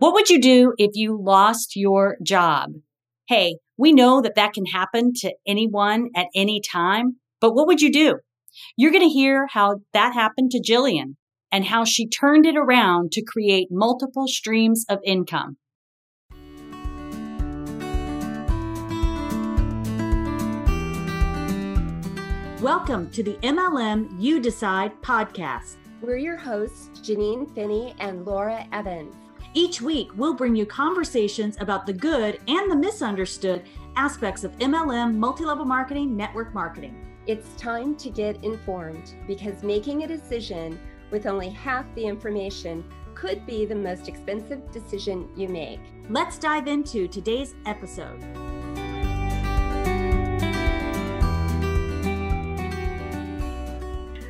What would you do if you lost your job? Hey, we know that that can happen to anyone at any time, but what would you do? You're going to hear how that happened to Jillian and how she turned it around to create multiple streams of income. Welcome to the MLM You Decide podcast. We're your hosts, Janine Finney and Laura Evans. Each week, we'll bring you conversations about the good and the misunderstood aspects of MLM, multi level marketing, network marketing. It's time to get informed because making a decision with only half the information could be the most expensive decision you make. Let's dive into today's episode.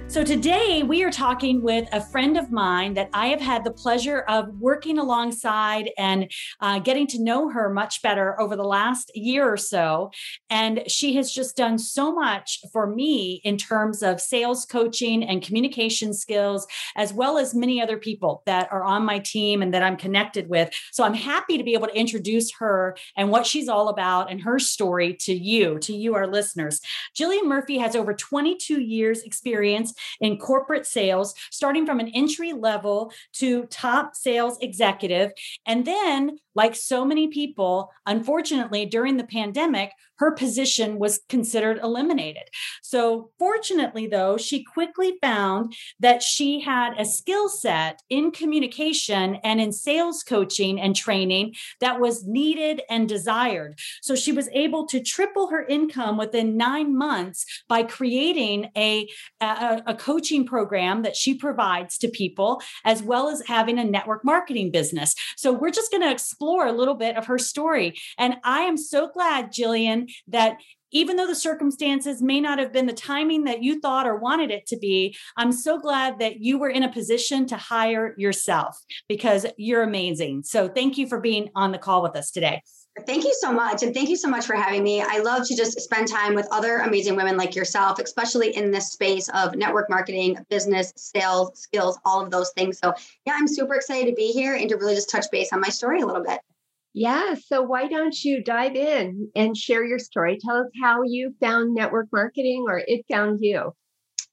So, today we are talking with a friend of mine that I have had the pleasure of working alongside and uh, getting to know her much better over the last year or so. And she has just done so much for me in terms of sales coaching and communication skills, as well as many other people that are on my team and that I'm connected with. So, I'm happy to be able to introduce her and what she's all about and her story to you, to you, our listeners. Jillian Murphy has over 22 years' experience in corporate sales, starting from an entry level to top sales executive. And then, like so many people, unfortunately, during the pandemic, her position was considered eliminated. So, fortunately, though, she quickly found that she had a skill set in communication and in sales coaching and training that was needed and desired. So, she was able to triple her income within nine months by creating a, a, a coaching program that she provides to people, as well as having a network marketing business. So, we're just going to explore a little bit of her story. And I am so glad, Jillian, that even though the circumstances may not have been the timing that you thought or wanted it to be, I'm so glad that you were in a position to hire yourself because you're amazing. So thank you for being on the call with us today. Thank you so much. And thank you so much for having me. I love to just spend time with other amazing women like yourself, especially in this space of network marketing, business, sales, skills, all of those things. So, yeah, I'm super excited to be here and to really just touch base on my story a little bit. Yeah. So why don't you dive in and share your story? Tell us how you found network marketing or it found you.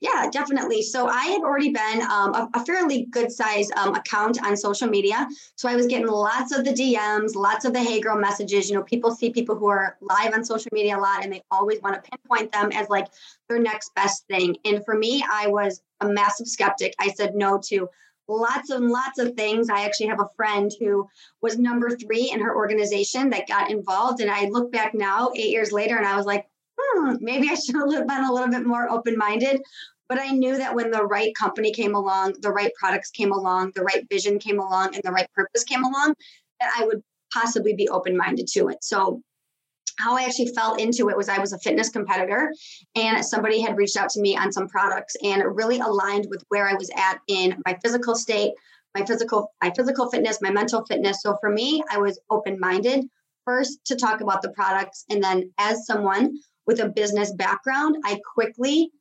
Yeah, definitely. So I had already been um, a, a, fairly good size um, account on social media. So I was getting lots of the DMs, lots of the hey girl messages. You know, people see people who are live on social media a lot and they always want to pinpoint them as like their next best thing. And for me, I was a massive skeptic. I said no to lots and lots of things. I actually have a friend who was number three in her organization that got involved. And I look back now, eight years later, and I was like, hmm, maybe I should have been a little bit more open minded. But I knew that when the right company came along, the right products came along, the right vision came along, and the right purpose came along, that I would possibly be open minded to it. So how I actually fell into it was I was a fitness competitor and somebody had reached out to me on some products and it really aligned with where I was at in my physical state, my physical my physical fitness, my mental fitness. So for me, I was open-minded first to talk about the products and then as someone with a business background, I quickly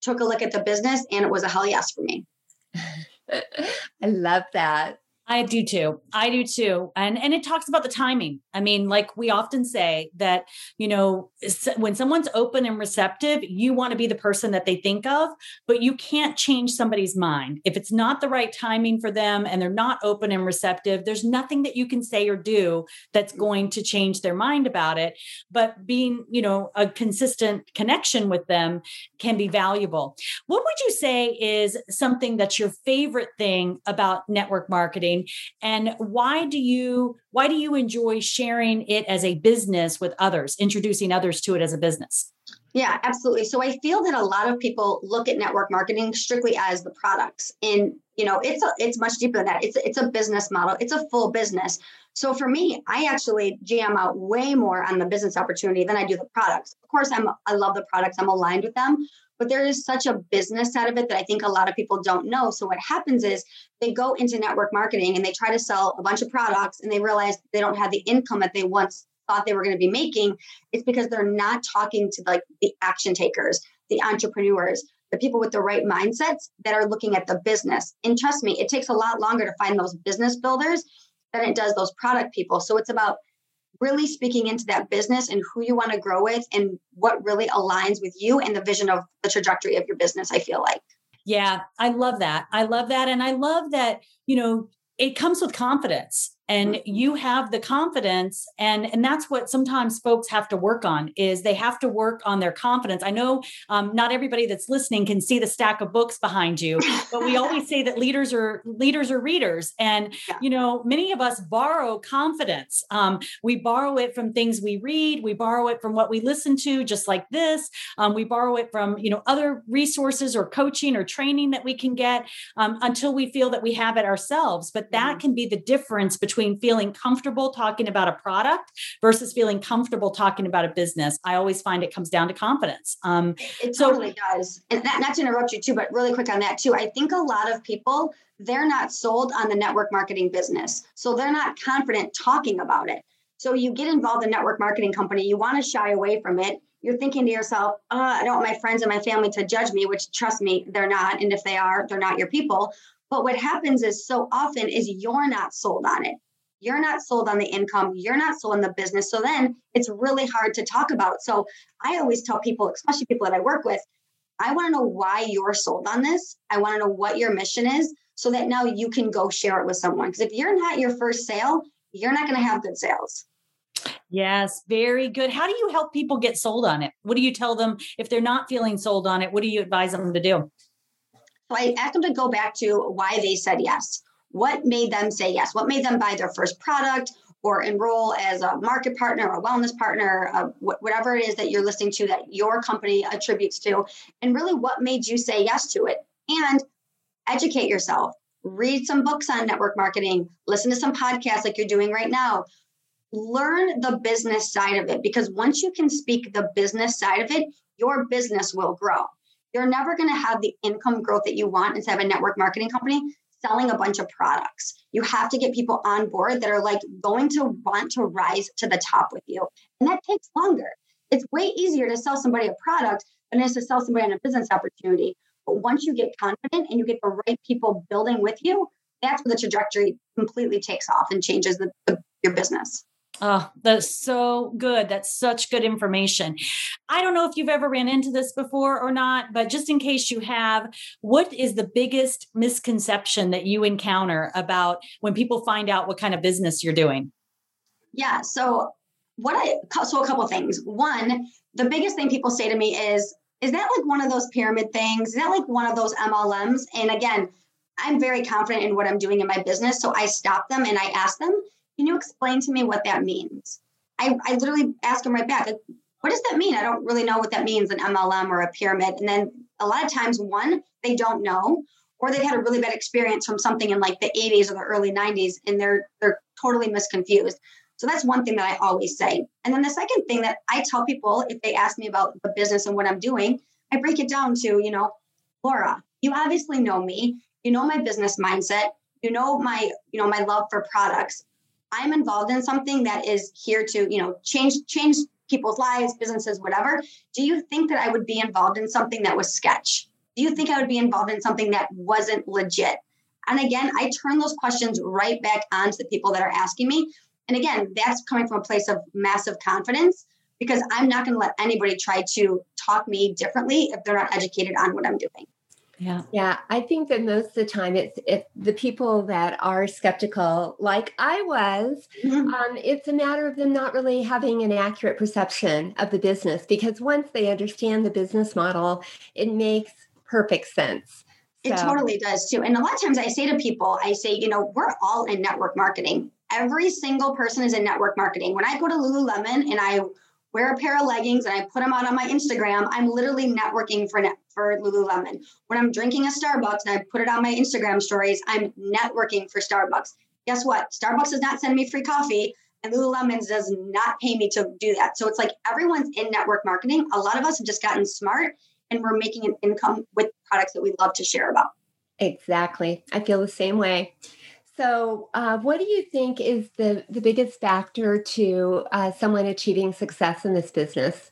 took a look at the business and it was a hell yes for me. I love that. I do too. I do too. And and it talks about the timing. I mean, like we often say that, you know, when someone's open and receptive, you want to be the person that they think of, but you can't change somebody's mind. If it's not the right timing for them and they're not open and receptive, there's nothing that you can say or do that's mm-hmm. going to change their mind about it, but being, you know, a consistent connection with them can be valuable. What would you say is something that's your favorite thing about network marketing? and why do you why do you enjoy sharing it as a business with others introducing others to it as a business yeah, absolutely. So I feel that a lot of people look at network marketing strictly as the products. And you know, it's a, it's much deeper than that. It's it's a business model. It's a full business. So for me, I actually jam out way more on the business opportunity than I do the products. Of course, I'm I love the products. I'm aligned with them, but there is such a business side of it that I think a lot of people don't know. So what happens is they go into network marketing and they try to sell a bunch of products and they realize they don't have the income that they once thought they were going to be making. It's because they're not talking to like the action takers, the entrepreneurs, the people with the right mindsets that are looking at the business. And trust me, it takes a lot longer to find those business builders than it does those product people. So it's about really speaking into that business and who you want to grow with and what really aligns with you and the vision of the trajectory of your business, I feel like. Yeah, I love that. I love that. And I love that, you know, it comes with confidence and mm-hmm. you have the confidence and and that's what sometimes folks have to work on is they have to work on their confidence i know um, not everybody that's listening can see the stack of books behind you but we always say that leaders are leaders are readers and yeah. you know many of us borrow confidence um, we borrow it from things we read we borrow it from what we listen to just like this um, we borrow it from you know other resources or coaching or training that we can get um, until we feel that we have it ourselves but that mm-hmm. can be the difference between between feeling comfortable talking about a product versus feeling comfortable talking about a business. I always find it comes down to confidence. Um, it totally so, does. And that, not to interrupt you too, but really quick on that too. I think a lot of people, they're not sold on the network marketing business. So they're not confident talking about it. So you get involved in network marketing company, you want to shy away from it. You're thinking to yourself, oh, I don't want my friends and my family to judge me, which trust me, they're not. And if they are, they're not your people. But what happens is so often is you're not sold on it. You're not sold on the income. You're not sold on the business. So then it's really hard to talk about. So I always tell people, especially people that I work with, I want to know why you're sold on this. I want to know what your mission is so that now you can go share it with someone. Because if you're not your first sale, you're not going to have good sales. Yes, very good. How do you help people get sold on it? What do you tell them if they're not feeling sold on it? What do you advise them to do? So I ask them to go back to why they said yes. What made them say yes? What made them buy their first product or enroll as a market partner or a wellness partner, uh, wh- whatever it is that you're listening to that your company attributes to? And really, what made you say yes to it? And educate yourself. Read some books on network marketing, listen to some podcasts like you're doing right now. Learn the business side of it because once you can speak the business side of it, your business will grow you're never going to have the income growth that you want instead of a network marketing company selling a bunch of products. You have to get people on board that are like going to want to rise to the top with you. And that takes longer. It's way easier to sell somebody a product than it is to sell somebody on a business opportunity. But once you get confident and you get the right people building with you, that's where the trajectory completely takes off and changes the, the, your business. Oh, that's so good. That's such good information. I don't know if you've ever ran into this before or not, but just in case you have, what is the biggest misconception that you encounter about when people find out what kind of business you're doing? Yeah. So, what I, so a couple things. One, the biggest thing people say to me is, is that like one of those pyramid things? Is that like one of those MLMs? And again, I'm very confident in what I'm doing in my business. So I stop them and I ask them, can you explain to me what that means? I, I literally ask them right back, what does that mean? I don't really know what that means, an MLM or a pyramid. And then a lot of times, one, they don't know, or they've had a really bad experience from something in like the 80s or the early 90s, and they're they're totally misconfused. So that's one thing that I always say. And then the second thing that I tell people if they ask me about the business and what I'm doing, I break it down to, you know, Laura, you obviously know me. You know my business mindset. You know my, you know, my love for products. I'm involved in something that is here to, you know, change change people's lives, businesses, whatever. Do you think that I would be involved in something that was sketch? Do you think I would be involved in something that wasn't legit? And again, I turn those questions right back onto the people that are asking me. And again, that's coming from a place of massive confidence because I'm not going to let anybody try to talk me differently if they're not educated on what I'm doing. Yeah. Yeah. I think that most of the time it's if the people that are skeptical, like I was, mm-hmm. um, it's a matter of them not really having an accurate perception of the business because once they understand the business model, it makes perfect sense. So. It totally does too. And a lot of times I say to people, I say, you know, we're all in network marketing. Every single person is in network marketing. When I go to Lululemon and I wear a pair of leggings and I put them out on my Instagram, I'm literally networking for net, for Lululemon. When I'm drinking a Starbucks and I put it on my Instagram stories, I'm networking for Starbucks. Guess what? Starbucks does not send me free coffee and Lululemon does not pay me to do that. So it's like everyone's in network marketing. A lot of us have just gotten smart and we're making an income with products that we love to share about. Exactly. I feel the same way. So, uh, what do you think is the, the biggest factor to uh, someone achieving success in this business?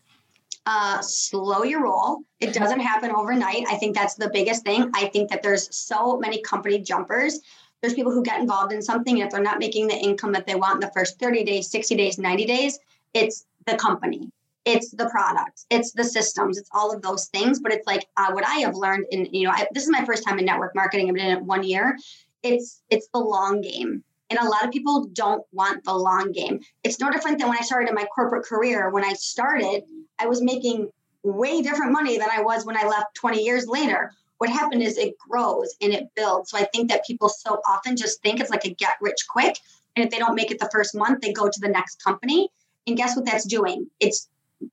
Uh, slow your roll. It doesn't happen overnight. I think that's the biggest thing. I think that there's so many company jumpers there's people who get involved in something and if they're not making the income that they want in the first 30 days 60 days 90 days it's the company it's the products it's the systems it's all of those things but it's like uh, what i have learned in you know I, this is my first time in network marketing i've been in it one year it's it's the long game. And a lot of people don't want the long game. It's no different than when i started in my corporate career. When i started i was making way different money than i was when i left 20 years later. What happened is it grows and it builds. So i think that people so often just think it's like a get rich quick. And if they don't make it the first month they go to the next company. And guess what that's doing? It's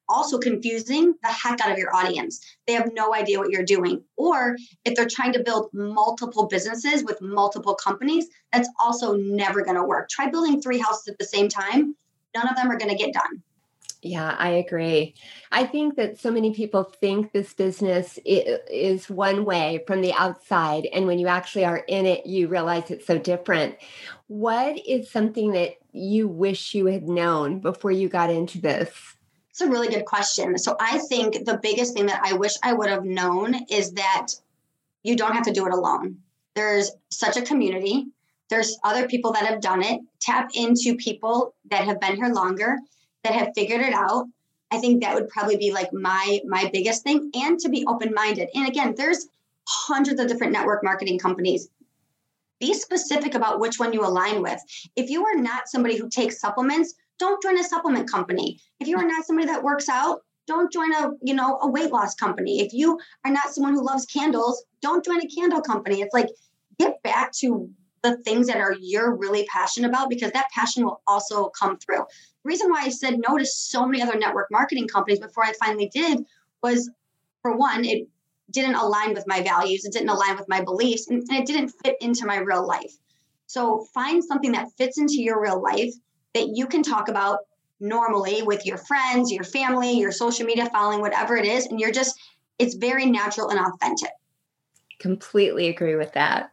also confusing the heck out of your audience. They have no idea what you're doing. Or if they're trying to build multiple businesses with multiple companies, that's also never going to work. Try building three houses at the same time. None of them are going to get done. Yeah, I agree. I think that so many people think this business is one way from the outside. And when you actually are in it, you realize it's so different. What is something that you wish you had known before you got into this? It's a really good question. So I think the biggest thing that I wish I would have known is that you don't have to do it alone. There's such a community. There's other people that have done it. Tap into people that have been here longer, that have figured it out. I think that would probably be like my my biggest thing and to be open-minded. And again, there's hundreds of different network marketing companies. Be specific about which one you align with. If you are not somebody who takes supplements, don't join a supplement company. If you are not somebody that works out, don't join a you know a weight loss company. If you are not someone who loves candles, don't join a candle company. It's like get back to the things that are you're really passionate about because that passion will also come through. The reason why I said no to so many other network marketing companies before I finally did was for one, it didn't align with my values, it didn't align with my beliefs, and, and it didn't fit into my real life. So find something that fits into your real life that you can talk about normally with your friends, your family, your social media following, whatever it is. And you're just, it's very natural and authentic. Completely agree with that.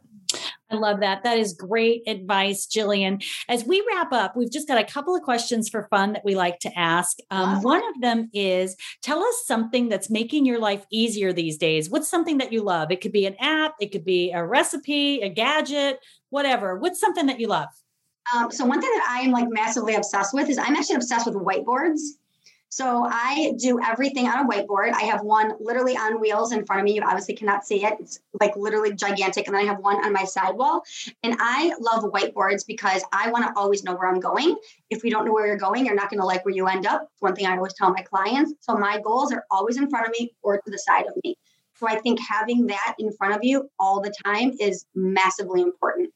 I love that. That is great advice, Jillian. As we wrap up, we've just got a couple of questions for fun that we like to ask. Um, one of them is tell us something that's making your life easier these days. What's something that you love? It could be an app, it could be a recipe, a gadget, whatever. What's something that you love? Um, so one thing that I am like massively obsessed with is I'm actually obsessed with whiteboards. So I do everything on a whiteboard. I have one literally on wheels in front of me. You obviously cannot see it. It's like literally gigantic. And then I have one on my sidewall. And I love whiteboards because I want to always know where I'm going. If you don't know where you're going, you're not going to like where you end up. It's one thing I always tell my clients. So my goals are always in front of me or to the side of me. So I think having that in front of you all the time is massively important.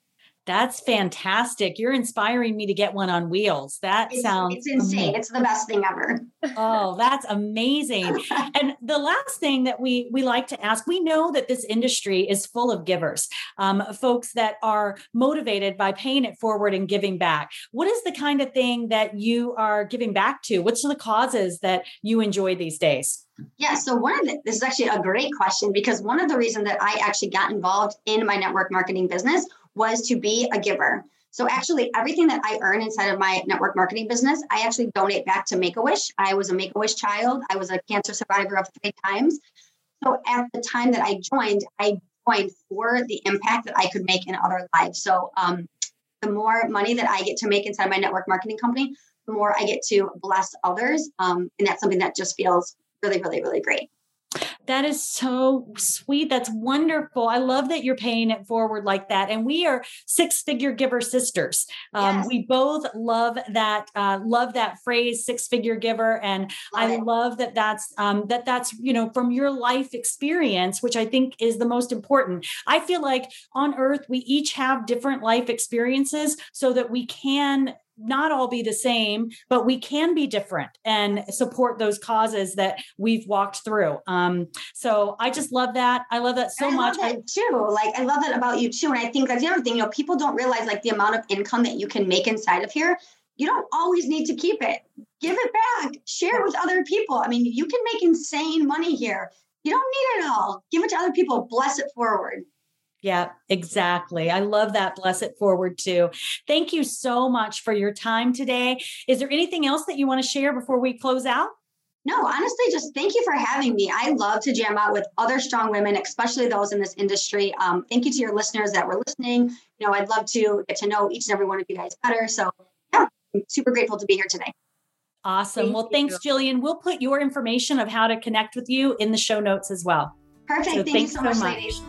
That's fantastic. You're inspiring me to get one on wheels. That it's, sounds it's insane. Amazing. It's the best thing ever. oh, that's amazing. and the last thing that we we like to ask, we know that this industry is full of givers, um, folks that are motivated by paying it forward and giving back. What is the kind of thing that you are giving back to? What's the causes that you enjoy these days? Yeah, so one of the, this is actually a great question because one of the reasons that I actually got involved in my network marketing business was to be a giver. So actually, everything that I earn inside of my network marketing business, I actually donate back to Make a Wish. I was a Make a Wish child. I was a cancer survivor of three times. So at the time that I joined, I joined for the impact that I could make in other lives. So um, the more money that I get to make inside my network marketing company, the more I get to bless others. Um, and that's something that just feels really, really, really great. That is so sweet. That's wonderful. I love that you're paying it forward like that. And we are six figure giver sisters. Um, yes. We both love that. Uh, love that phrase, six figure giver. And love I it. love that. That's um, that. That's you know from your life experience, which I think is the most important. I feel like on Earth we each have different life experiences, so that we can not all be the same, but we can be different and support those causes that we've walked through. Um, so I just love that. I love that so I much. Love that too. Like I love that about you too. And I think that's the other thing, you know, people don't realize like the amount of income that you can make inside of here. You don't always need to keep it. Give it back. Share it with other people. I mean, you can make insane money here. You don't need it all. Give it to other people. Bless it forward. Yeah, exactly. I love that. Bless it forward too. Thank you so much for your time today. Is there anything else that you want to share before we close out? No, honestly, just thank you for having me. I love to jam out with other strong women, especially those in this industry. Um, thank you to your listeners that were listening. You know, I'd love to get to know each and every one of you guys better. So, yeah, I'm super grateful to be here today. Awesome. Thank well, you. thanks, Jillian. We'll put your information of how to connect with you in the show notes as well. Perfect. So Thank you so much, much, ladies.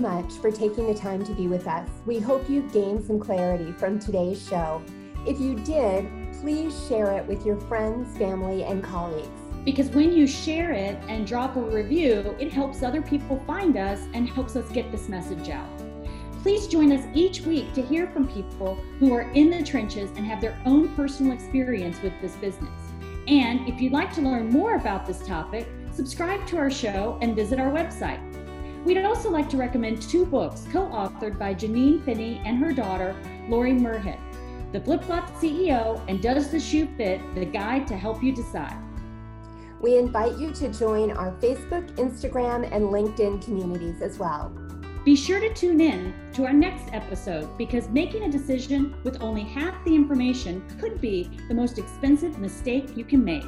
Much for taking the time to be with us. We hope you gained some clarity from today's show. If you did, please share it with your friends, family, and colleagues. Because when you share it and drop a review, it helps other people find us and helps us get this message out. Please join us each week to hear from people who are in the trenches and have their own personal experience with this business. And if you'd like to learn more about this topic, subscribe to our show and visit our website. We'd also like to recommend two books co authored by Janine Finney and her daughter, Lori Merhit The Flip Flop CEO and Does the Shoe Fit? The Guide to Help You Decide. We invite you to join our Facebook, Instagram, and LinkedIn communities as well. Be sure to tune in to our next episode because making a decision with only half the information could be the most expensive mistake you can make.